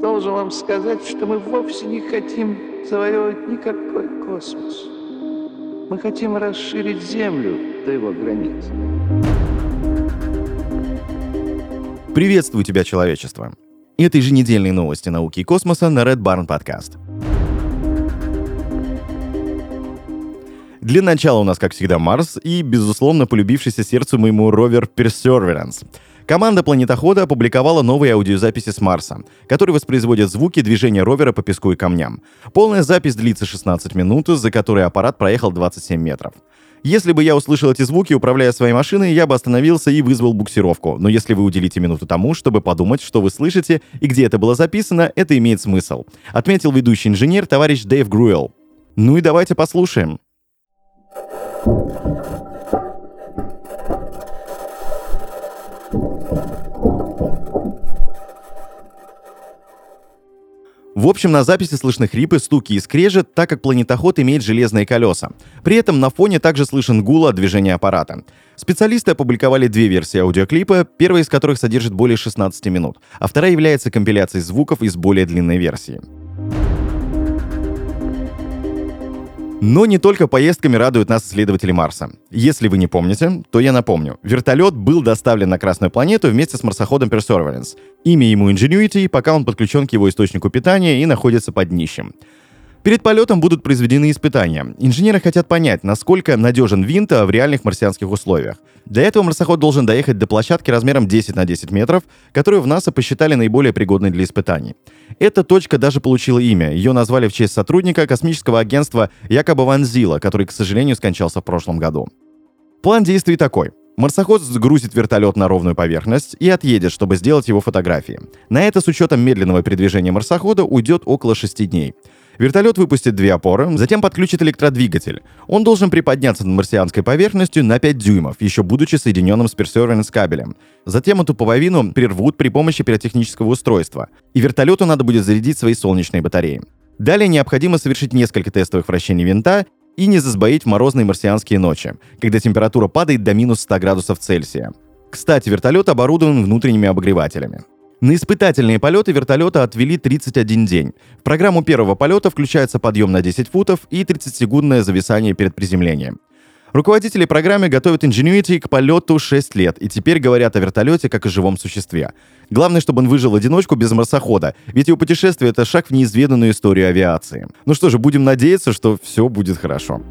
Должен вам сказать, что мы вовсе не хотим завоевывать никакой космос. Мы хотим расширить Землю до его границ. Приветствую тебя, человечество! Это еженедельные новости науки и космоса на Red Barn Podcast. Для начала у нас, как всегда, Марс и, безусловно, полюбившийся сердцу моему ровер Perseverance. Команда планетохода опубликовала новые аудиозаписи с Марса, которые воспроизводят звуки движения ровера по песку и камням. Полная запись длится 16 минут, за которые аппарат проехал 27 метров. Если бы я услышал эти звуки, управляя своей машиной, я бы остановился и вызвал буксировку. Но если вы уделите минуту тому, чтобы подумать, что вы слышите и где это было записано, это имеет смысл. Отметил ведущий инженер товарищ Дэйв Груэлл. Ну и давайте послушаем. В общем, на записи слышны хрипы, стуки и скрежет, так как планетоход имеет железные колеса. При этом на фоне также слышен гул от движения аппарата. Специалисты опубликовали две версии аудиоклипа, первая из которых содержит более 16 минут, а вторая является компиляцией звуков из более длинной версии. Но не только поездками радуют нас исследователи Марса. Если вы не помните, то я напомню. Вертолет был доставлен на Красную планету вместе с марсоходом Perseverance. Имя ему Ingenuity, пока он подключен к его источнику питания и находится под днищем. Перед полетом будут произведены испытания. Инженеры хотят понять, насколько надежен винт в реальных марсианских условиях. Для этого марсоход должен доехать до площадки размером 10 на 10 метров, которую в НАСА посчитали наиболее пригодной для испытаний. Эта точка даже получила имя. Ее назвали в честь сотрудника космического агентства Якоба Ванзила, который, к сожалению, скончался в прошлом году. План действий такой. Марсоход сгрузит вертолет на ровную поверхность и отъедет, чтобы сделать его фотографии. На это с учетом медленного передвижения марсохода уйдет около 6 дней. Вертолет выпустит две опоры, затем подключит электродвигатель. Он должен приподняться над марсианской поверхностью на 5 дюймов, еще будучи соединенным с Perseverance кабелем. Затем эту половину прервут при помощи пиротехнического устройства. И вертолету надо будет зарядить свои солнечные батареи. Далее необходимо совершить несколько тестовых вращений винта и не засбоить в морозные марсианские ночи, когда температура падает до минус 100 градусов Цельсия. Кстати, вертолет оборудован внутренними обогревателями. На испытательные полеты вертолета отвели 31 день. В программу первого полета включается подъем на 10 футов и 30-секундное зависание перед приземлением. Руководители программы готовят Ingenuity к полету 6 лет и теперь говорят о вертолете как о живом существе. Главное, чтобы он выжил одиночку без марсохода, ведь его путешествие — это шаг в неизведанную историю авиации. Ну что же, будем надеяться, что все будет хорошо.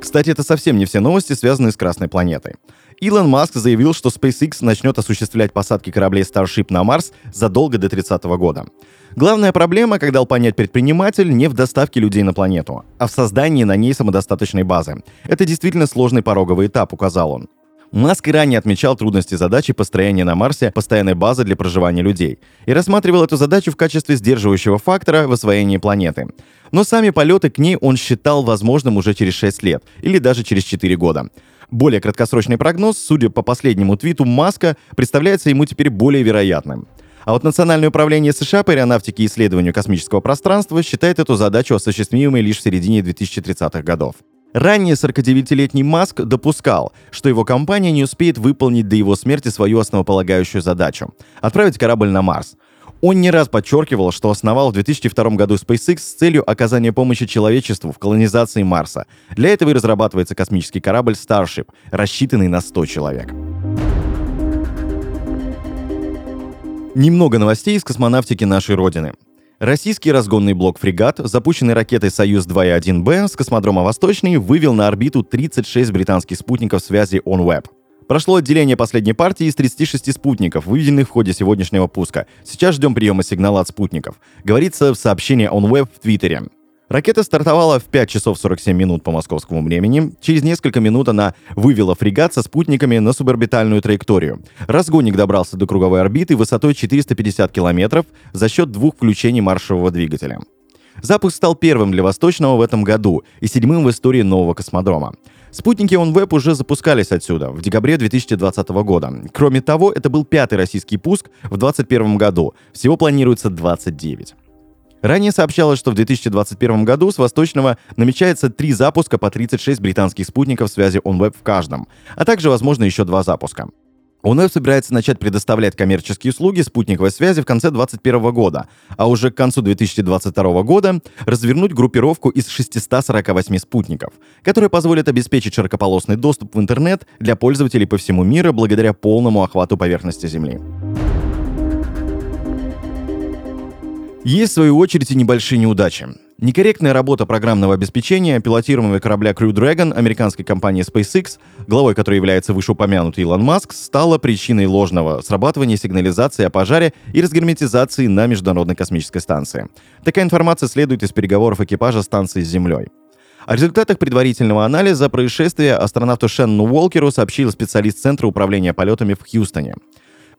Кстати, это совсем не все новости, связанные с Красной планетой. Илон Маск заявил, что SpaceX начнет осуществлять посадки кораблей Starship на Марс задолго до 30 года. Главная проблема, как дал понять предприниматель, не в доставке людей на планету, а в создании на ней самодостаточной базы. Это действительно сложный пороговый этап, указал он. Маск и ранее отмечал трудности задачи построения на Марсе постоянной базы для проживания людей и рассматривал эту задачу в качестве сдерживающего фактора в освоении планеты. Но сами полеты к ней он считал возможным уже через 6 лет или даже через 4 года. Более краткосрочный прогноз, судя по последнему твиту Маска, представляется ему теперь более вероятным. А вот Национальное управление США по аэронавтике и исследованию космического пространства считает эту задачу осуществимой лишь в середине 2030-х годов. Ранее 49-летний Маск допускал, что его компания не успеет выполнить до его смерти свою основополагающую задачу — отправить корабль на Марс — он не раз подчеркивал, что основал в 2002 году SpaceX с целью оказания помощи человечеству в колонизации Марса. Для этого и разрабатывается космический корабль Starship, рассчитанный на 100 человек. Немного новостей из космонавтики нашей Родины. Российский разгонный блок «Фрегат», запущенный ракетой «Союз-2.1Б» с космодрома «Восточный», вывел на орбиту 36 британских спутников связи OnWeb. Прошло отделение последней партии из 36 спутников, выведенных в ходе сегодняшнего пуска. Сейчас ждем приема сигнала от спутников. Говорится в сообщении OnWeb в Твиттере. Ракета стартовала в 5 часов 47 минут по московскому времени. Через несколько минут она вывела фрегат со спутниками на суборбитальную траекторию. Разгонник добрался до круговой орбиты высотой 450 километров за счет двух включений маршевого двигателя. Запуск стал первым для Восточного в этом году и седьмым в истории нового космодрома. Спутники OnWeb уже запускались отсюда в декабре 2020 года. Кроме того, это был пятый российский пуск в 2021 году. Всего планируется 29. Ранее сообщалось, что в 2021 году с Восточного намечается три запуска по 36 британских спутников связи OnWeb в каждом, а также, возможно, еще два запуска. ОНФ собирается начать предоставлять коммерческие услуги спутниковой связи в конце 2021 года, а уже к концу 2022 года развернуть группировку из 648 спутников, которая позволит обеспечить широкополосный доступ в интернет для пользователей по всему миру благодаря полному охвату поверхности Земли. Есть, в свою очередь, и небольшие неудачи. Некорректная работа программного обеспечения пилотируемого корабля Crew Dragon американской компании SpaceX, главой которой является вышеупомянутый Илон Маск, стала причиной ложного срабатывания сигнализации о пожаре и разгерметизации на Международной космической станции. Такая информация следует из переговоров экипажа станции с Землей. О результатах предварительного анализа происшествия астронавту Шенну Уолкеру сообщил специалист Центра управления полетами в Хьюстоне.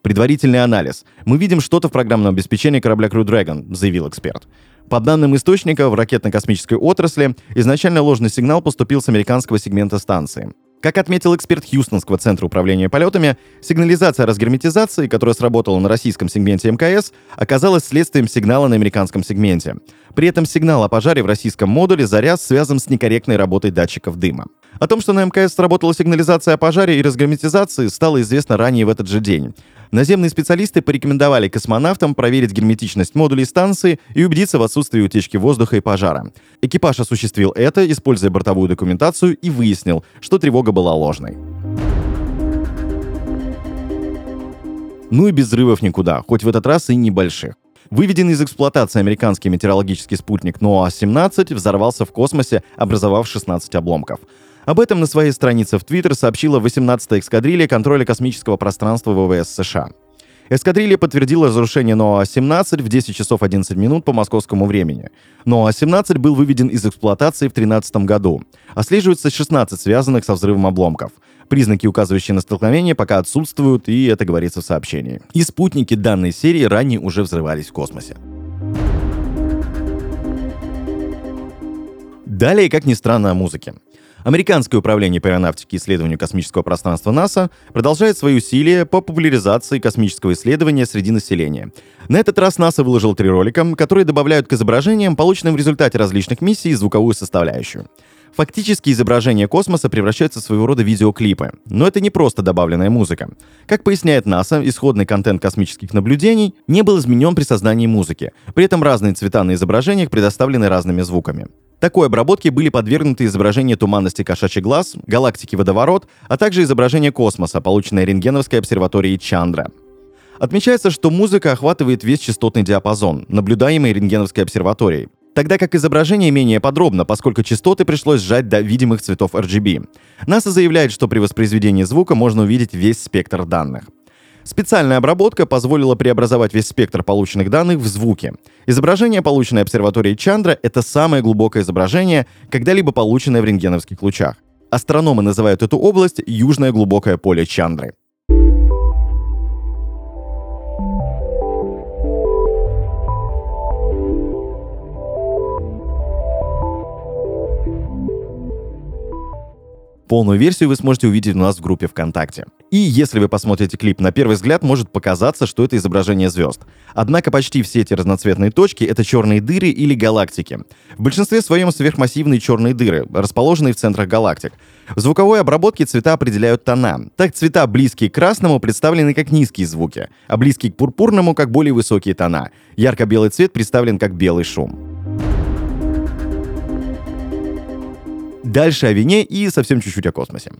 Предварительный анализ. Мы видим что-то в программном обеспечении корабля Crew Dragon, заявил эксперт. По данным источника, в ракетно-космической отрасли изначально ложный сигнал поступил с американского сегмента станции. Как отметил эксперт Хьюстонского центра управления полетами, сигнализация разгерметизации, которая сработала на российском сегменте МКС, оказалась следствием сигнала на американском сегменте. При этом сигнал о пожаре в российском модуле «Заряд» связан с некорректной работой датчиков дыма. О том, что на МКС сработала сигнализация о пожаре и разгерметизации, стало известно ранее в этот же день. Наземные специалисты порекомендовали космонавтам проверить герметичность модулей станции и убедиться в отсутствии утечки воздуха и пожара. Экипаж осуществил это, используя бортовую документацию, и выяснил, что тревога была ложной. Ну и без взрывов никуда, хоть в этот раз и небольших. Выведенный из эксплуатации американский метеорологический спутник NOAA-17 взорвался в космосе, образовав 16 обломков. Об этом на своей странице в Твиттер сообщила 18-я эскадрилья контроля космического пространства ВВС США. Эскадрилья подтвердила разрушение НОА-17 в 10 часов 11 минут по московскому времени. НОА-17 был выведен из эксплуатации в 2013 году. Отслеживается 16 связанных со взрывом обломков. Признаки, указывающие на столкновение, пока отсутствуют, и это говорится в сообщении. И спутники данной серии ранее уже взрывались в космосе. Далее, как ни странно, о музыке. Американское управление по аэронавтике и исследованию космического пространства НАСА продолжает свои усилия по популяризации космического исследования среди населения. На этот раз НАСА выложил три ролика, которые добавляют к изображениям, полученным в результате различных миссий, звуковую составляющую. Фактически изображения космоса превращаются в своего рода видеоклипы. Но это не просто добавленная музыка. Как поясняет НАСА, исходный контент космических наблюдений не был изменен при создании музыки. При этом разные цвета на изображениях предоставлены разными звуками. Такой обработке были подвергнуты изображения туманности кошачий глаз, галактики водоворот, а также изображение космоса, полученное рентгеновской обсерваторией Чандра. Отмечается, что музыка охватывает весь частотный диапазон, наблюдаемый рентгеновской обсерваторией. Тогда как изображение менее подробно, поскольку частоты пришлось сжать до видимых цветов RGB. НАСА заявляет, что при воспроизведении звука можно увидеть весь спектр данных. Специальная обработка позволила преобразовать весь спектр полученных данных в звуки. Изображение, полученное обсерваторией Чандра, это самое глубокое изображение, когда-либо полученное в рентгеновских лучах. Астрономы называют эту область «южное глубокое поле Чандры». Полную версию вы сможете увидеть у нас в группе ВКонтакте. И если вы посмотрите клип, на первый взгляд может показаться, что это изображение звезд. Однако почти все эти разноцветные точки — это черные дыры или галактики. В большинстве своем сверхмассивные черные дыры, расположенные в центрах галактик. В звуковой обработке цвета определяют тона. Так цвета, близкие к красному, представлены как низкие звуки, а близкие к пурпурному — как более высокие тона. Ярко-белый цвет представлен как белый шум. Дальше о вине и совсем чуть-чуть о космосе.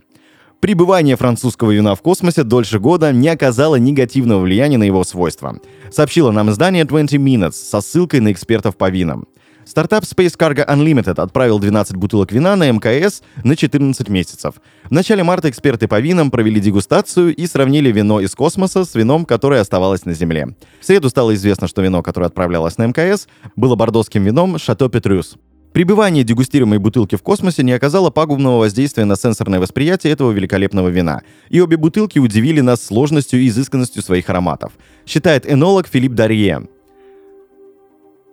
Пребывание французского вина в космосе дольше года не оказало негативного влияния на его свойства, сообщило нам издание 20 Minutes со ссылкой на экспертов по винам. Стартап Space Cargo Unlimited отправил 12 бутылок вина на МКС на 14 месяцев. В начале марта эксперты по винам провели дегустацию и сравнили вино из космоса с вином, которое оставалось на Земле. В среду стало известно, что вино, которое отправлялось на МКС, было бордоским вином Шато Петрюс. Пребывание дегустируемой бутылки в космосе не оказало пагубного воздействия на сенсорное восприятие этого великолепного вина, и обе бутылки удивили нас сложностью и изысканностью своих ароматов, считает энолог Филипп Дарье.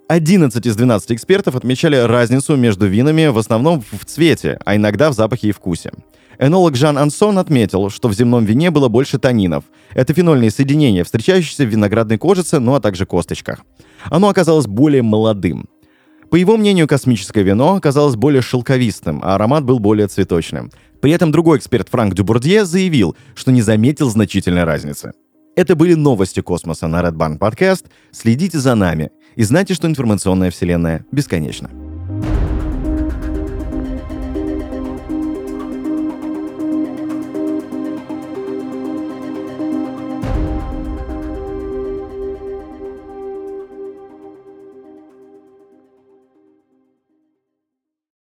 11 из 12 экспертов отмечали разницу между винами в основном в цвете, а иногда в запахе и вкусе. Энолог Жан Ансон отметил, что в земном вине было больше танинов. Это фенольные соединения, встречающиеся в виноградной кожице, ну а также косточках. Оно оказалось более молодым. По его мнению, космическое вино оказалось более шелковистым, а аромат был более цветочным. При этом другой эксперт Франк Дюбурдье заявил, что не заметил значительной разницы. Это были новости космоса на Red Barn Podcast. Следите за нами и знайте, что информационная вселенная бесконечна.